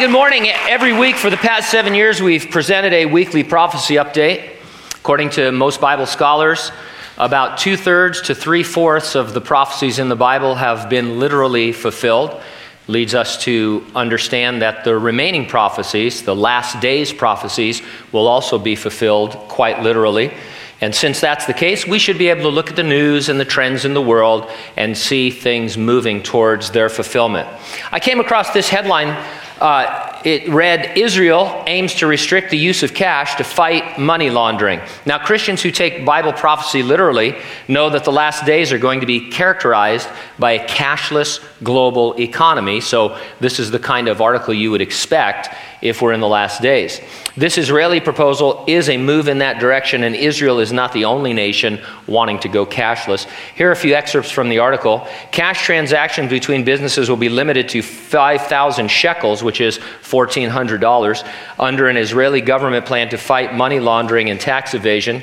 good morning. Every week for the past seven years, we've presented a weekly prophecy update. According to most Bible scholars, about two thirds to three fourths of the prophecies in the Bible have been literally fulfilled. Leads us to understand that the remaining prophecies, the last days prophecies, will also be fulfilled quite literally. And since that's the case, we should be able to look at the news and the trends in the world and see things moving towards their fulfillment. I came across this headline uh, it read Israel aims to restrict the use of cash to fight money laundering. Now, Christians who take Bible prophecy literally know that the last days are going to be characterized by a cashless global economy. So, this is the kind of article you would expect if we're in the last days. This Israeli proposal is a move in that direction, and Israel is not the only nation wanting to go cashless. Here are a few excerpts from the article. Cash transactions between businesses will be limited to 5,000 shekels, which is $1,400, under an Israeli government plan to fight money laundering and tax evasion.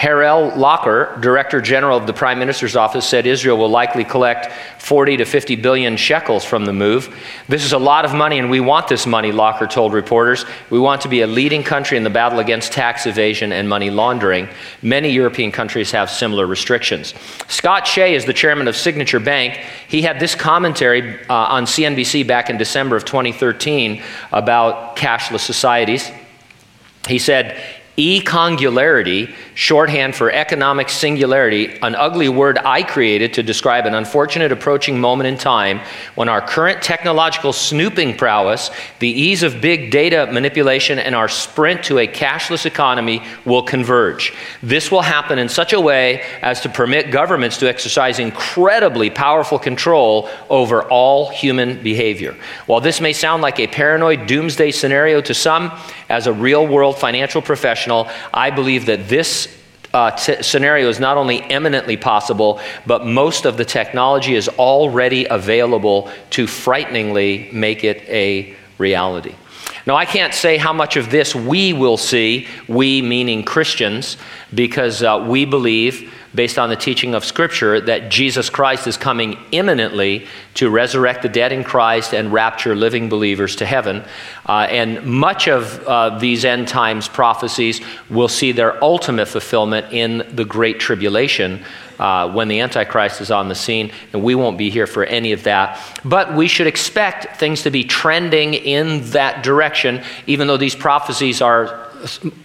Harel Locker, Director General of the Prime Minister's Office, said Israel will likely collect 40 to 50 billion shekels from the move. This is a lot of money, and we want this money, Locker told reporters. We want to be a leading country in the battle against tax evasion and money laundering. Many European countries have similar restrictions. Scott Shay is the chairman of Signature Bank. He had this commentary uh, on CNBC back in December of 2013 about cashless societies. He said, E-congularity, shorthand for economic singularity, an ugly word I created to describe an unfortunate approaching moment in time when our current technological snooping prowess, the ease of big data manipulation, and our sprint to a cashless economy will converge. This will happen in such a way as to permit governments to exercise incredibly powerful control over all human behavior. While this may sound like a paranoid doomsday scenario to some, as a real world financial professional, I believe that this uh, t- scenario is not only eminently possible, but most of the technology is already available to frighteningly make it a reality. Now, I can't say how much of this we will see, we meaning Christians, because uh, we believe based on the teaching of Scripture, that Jesus Christ is coming imminently to resurrect the dead in Christ and rapture living believers to heaven. Uh, and much of uh, these end times prophecies will see their ultimate fulfillment in the Great Tribulation. Uh, when the Antichrist is on the scene, and we won't be here for any of that. But we should expect things to be trending in that direction, even though these prophecies are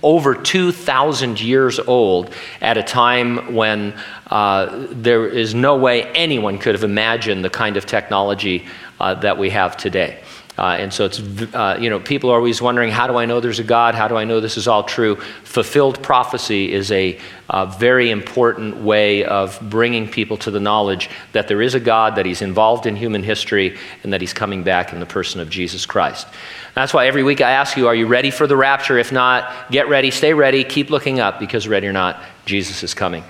over 2,000 years old at a time when uh, there is no way anyone could have imagined the kind of technology uh, that we have today. Uh, and so it's, uh, you know, people are always wondering, how do I know there's a God? How do I know this is all true? Fulfilled prophecy is a, a very important way of bringing people to the knowledge that there is a God, that He's involved in human history, and that He's coming back in the person of Jesus Christ. That's why every week I ask you, are you ready for the rapture? If not, get ready, stay ready, keep looking up, because ready or not, Jesus is coming.